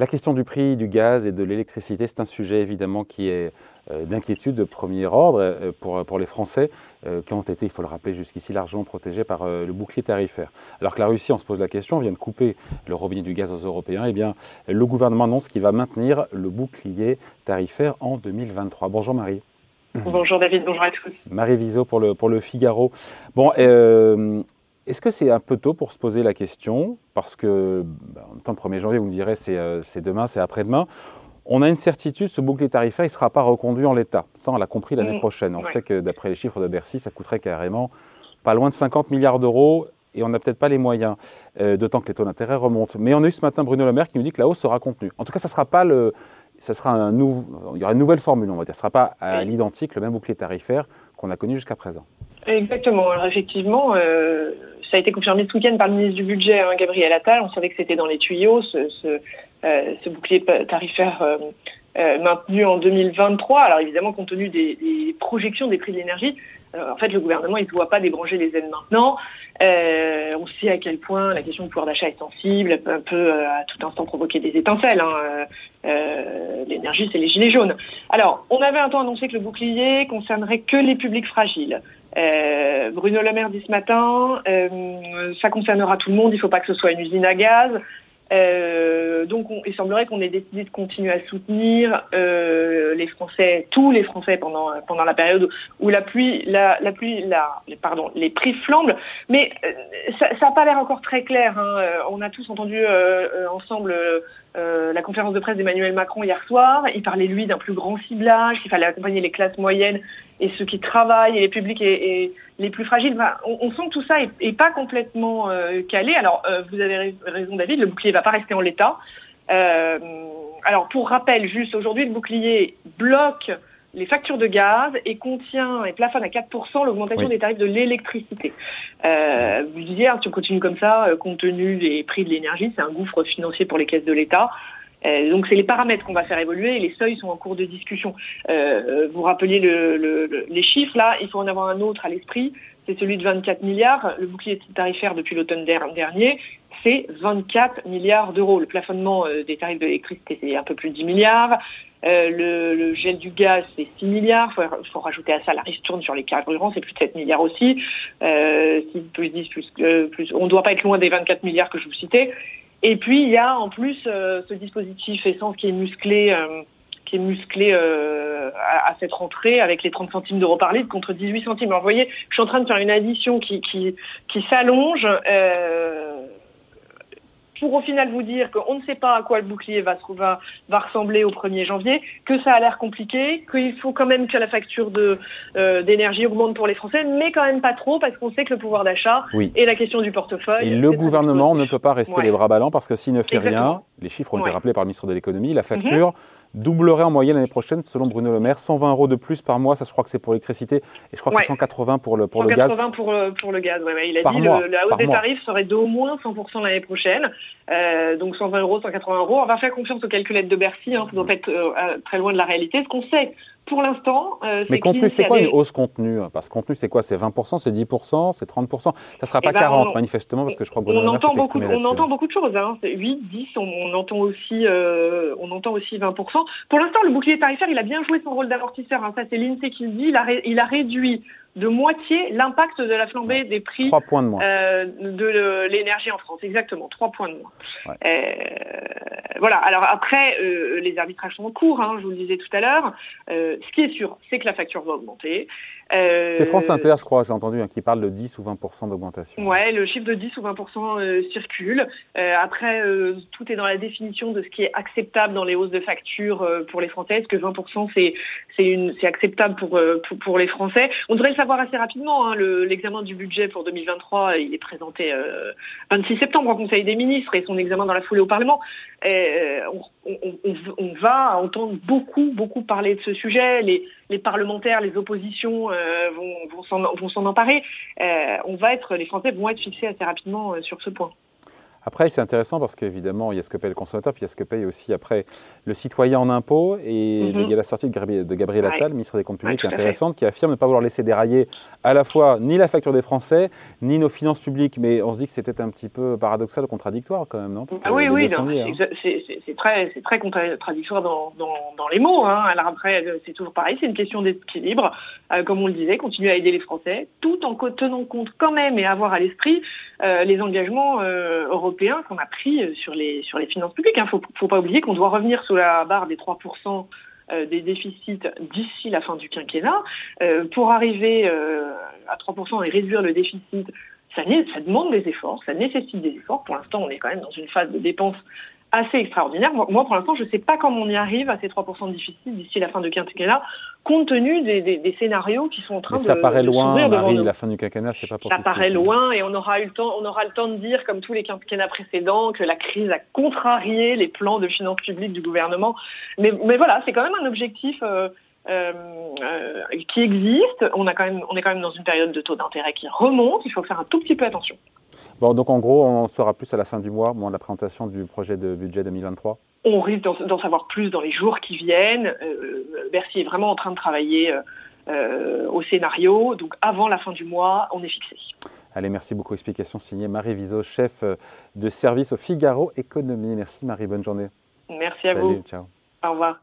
La question du prix du gaz et de l'électricité, c'est un sujet évidemment qui est euh, d'inquiétude de premier ordre euh, pour, pour les Français euh, qui ont été, il faut le rappeler, jusqu'ici largement protégés par le bouclier tarifaire. Alors que la Russie, on se pose la question, vient de couper le robinet du gaz aux Européens, eh bien le gouvernement annonce qu'il va maintenir le bouclier tarifaire en 2023. Bonjour Marie. Bonjour David, bonjour à tous. Marie Viseau pour le, pour le Figaro. Bon, est-ce que c'est un peu tôt pour se poser la question? Parce que, bah, en même temps, le 1er janvier, vous me direz, euh, c'est demain, c'est après-demain. On a une certitude, ce bouclier tarifaire, il ne sera pas reconduit en l'état. Ça, on l'a compris l'année mmh. prochaine. On sait que d'après les chiffres de Bercy, ça coûterait carrément pas loin de 50 milliards d'euros et on n'a peut-être pas les moyens, euh, d'autant que les taux d'intérêt remontent. Mais on a eu ce matin Bruno Le Maire qui nous dit que la hausse sera contenue. En tout cas, ça sera pas le, ça sera un il y aura une nouvelle formule, on va dire. Ce ne sera pas à l'identique le même bouclier tarifaire qu'on a connu jusqu'à présent. Exactement. Alors effectivement, euh, ça a été confirmé ce week-end par le ministre du Budget, hein, Gabriel Attal. On savait que c'était dans les tuyaux, ce, ce, euh, ce bouclier tarifaire euh, maintenu en 2023. Alors évidemment, compte tenu des, projections des prix de l'énergie, euh, en fait, le gouvernement, il ne voit pas débrancher les aides maintenant. Euh, on sait à quel point la question du pouvoir d'achat est sensible, peut, peut à tout instant provoquer des étincelles. Hein. L'énergie, c'est les gilets jaunes. Alors, on avait un temps annoncé que le bouclier concernerait que les publics fragiles. Bruno Le Maire dit ce matin, ça concernera tout le monde, il ne faut pas que ce soit une usine à gaz. Euh, donc, il semblerait qu'on ait décidé de continuer à soutenir euh, les Français, tous les Français pendant pendant la période où la pluie, la, la pluie, la, pardon, les prix flambent. Mais euh, ça n'a pas l'air encore très clair. Hein. Euh, on a tous entendu ensemble la conférence de presse d'Emmanuel Macron hier soir. Il parlait lui d'un plus grand ciblage, qu'il fallait accompagner les classes moyennes et ceux qui travaillent et les publics et, les plus fragiles. on, sent que tout ça est, pas complètement euh, calé. Alors, euh, vous avez raison, David, le bouclier va pas rester en l'état. Euh, alors, pour rappel, juste aujourd'hui, le bouclier bloque les factures de gaz et contient et plafonne à 4% l'augmentation des tarifs de l'électricité. vous disiez, hein, si on continue comme ça, compte tenu des prix de l'énergie, c'est un gouffre financier pour les caisses de l'État. Euh, donc c'est les paramètres qu'on va faire évoluer et les seuils sont en cours de discussion. Euh, vous rappeliez le, le, les chiffres là, il faut en avoir un autre à l'esprit, c'est celui de 24 milliards. Le bouclier tarifaire depuis l'automne dernier, c'est 24 milliards d'euros. Le plafonnement euh, des tarifs de l'électricité, c'est un peu plus de 10 milliards. Euh, le, le, gel du gaz, c'est 6 milliards. Il faut, faut, rajouter à ça la ristourne sur les carburants, c'est plus de 7 milliards aussi. Euh, 6 plus 10 plus, euh, plus, on ne doit pas être loin des 24 milliards que je vous citais. Et puis il y a en plus euh, ce dispositif essence qui est musclé, euh, qui est musclé euh, à, à, cette rentrée avec les 30 centimes d'euros par litre contre 18 centimes. Alors vous voyez, je suis en train de faire une addition qui qui, qui s'allonge pour au final vous dire qu'on ne sait pas à quoi le bouclier va, va, va ressembler au 1er janvier, que ça a l'air compliqué, qu'il faut quand même que la facture de euh, d'énergie augmente pour les Français, mais quand même pas trop parce qu'on sait que le pouvoir d'achat et la question du portefeuille. Et le gouvernement ne peut pas rester les bras ballants parce que s'il ne fait rien, les chiffres ont été rappelés par le ministre de l'économie, la facture. Mhm doublerait en moyenne l'année prochaine, selon Bruno Le Maire. 120 euros de plus par mois, ça je crois que c'est pour l'électricité, et je crois que c'est 180 pour le, pour le gaz. 180 pour, euh, pour le gaz, ouais, il a dit que la hausse des tarifs serait d'au moins 100% l'année prochaine. Euh, donc 120 euros, 180 euros. On va faire confiance aux calculettes de Bercy, hein, ça doit être euh, très loin de la réalité. Ce qu'on sait, pour l'instant, euh, Mais contenu, c'est quoi une hausse contenue Parce que contenu, c'est quoi? C'est 20%, c'est 10%, c'est 30% Ça ne sera pas 40 eh ben, manifestement, parce que je crois que on entend beaucoup, on entend beaucoup de choses. Hein. 8, 10, on, entend aussi, euh, on entend aussi 20%. Pour l'instant, le bouclier tarifaire, il a bien joué son rôle d'amortisseur. Hein. Ça, c'est l'INSEE qui le dit. Il a, il a réduit de moitié l'impact de la flambée des prix points de, euh, de l'énergie en France. Exactement, trois points de moins. Euh, voilà. Alors après, euh, les arbitrages sont en cours. Hein, je vous le disais tout à l'heure. Euh, ce qui est sûr, c'est que la facture va augmenter. Euh, c'est France Inter, je crois, j'ai entendu, hein, qui parle de 10 ou 20% d'augmentation. Ouais, le chiffre de 10 ou 20% euh, circule. Euh, après, tout est dans la définition de ce qui est acceptable dans les hausses de factures pour les Français. Est-ce que 20 c'est c'est acceptable pour, pour, pour les Français? On devrait le savoir assez rapidement. Hein, l'examen du budget pour 2023, il est présenté 26 septembre au Conseil des ministres et son examen dans la foulée au Parlement. On, on, on, on, va entendre beaucoup beaucoup parler de ce sujet. Les les parlementaires, les oppositions euh, vont, vont s'en emparer. Euh, on va être, les Français vont être fixés assez rapidement euh, sur ce point. Après, c'est intéressant parce qu'évidemment, il y a ce que paye le consommateur, puis il y a ce que paye aussi après le citoyen en impôts. Et il y a la sortie de Gabriel, Attal, ministre des Comptes publics, intéressante, qui affirme ne pas vouloir laisser dérailler à la fois ni la facture des Français, ni nos finances publiques. Mais on se dit que c'était un petit peu paradoxal, contradictoire quand même, non? Ah Oui, oui, hein. c'est très, très contradictoire dans, dans, les mots. Hein. Alors après, c'est toujours pareil, c'est une question d'équilibre. Euh, comme on le disait, continuer à aider les Français, tout en tenant compte quand même et avoir à l'esprit euh, les engagements euh, européens qu'on a pris euh, sur les, sur les finances publiques. Il hein. ne faut, pas oublier qu'on doit revenir sous la barre des 3% des déficits d'ici la fin du quinquennat. pour arriver à 3% et réduire le déficit, ça demande des efforts, ça nécessite des efforts. Pour l'instant, on est quand même dans une phase de dépenses assez extraordinaire. Moi, pour l'instant, je ne sais pas comment on y arrive à ces 3% de déficit d'ici la fin du quinquennat, compte tenu des, des, scénarios qui sont en train Mais de ça paraît loin, Marie, la fin du quinquennat, c'est pas pour Ça paraît loin et on aura eu le temps, on aura le temps de dire, comme tous les quinquennats précédents, que la crise a contrarié les plans de finances publiques du gouvernement. Mais, mais voilà, c'est quand même un objectif. Euh, euh, euh, qui existe. On, a quand même, on est quand même dans une période de taux d'intérêt qui remonte. Il faut faire un tout petit peu attention. Bon, donc en gros, on saura plus à la fin du mois, moment de la présentation du projet de budget 2023 On risque d'en savoir plus dans les jours qui viennent. Euh, Bercy est vraiment en train de travailler euh, au scénario. Donc avant la fin du mois, on est fixé. Allez, merci beaucoup. Explication signée Marie Viseau, chef euh, de service au Figaro Économie. Merci Marie, bonne journée. Merci à Salut, Ciao. Au revoir.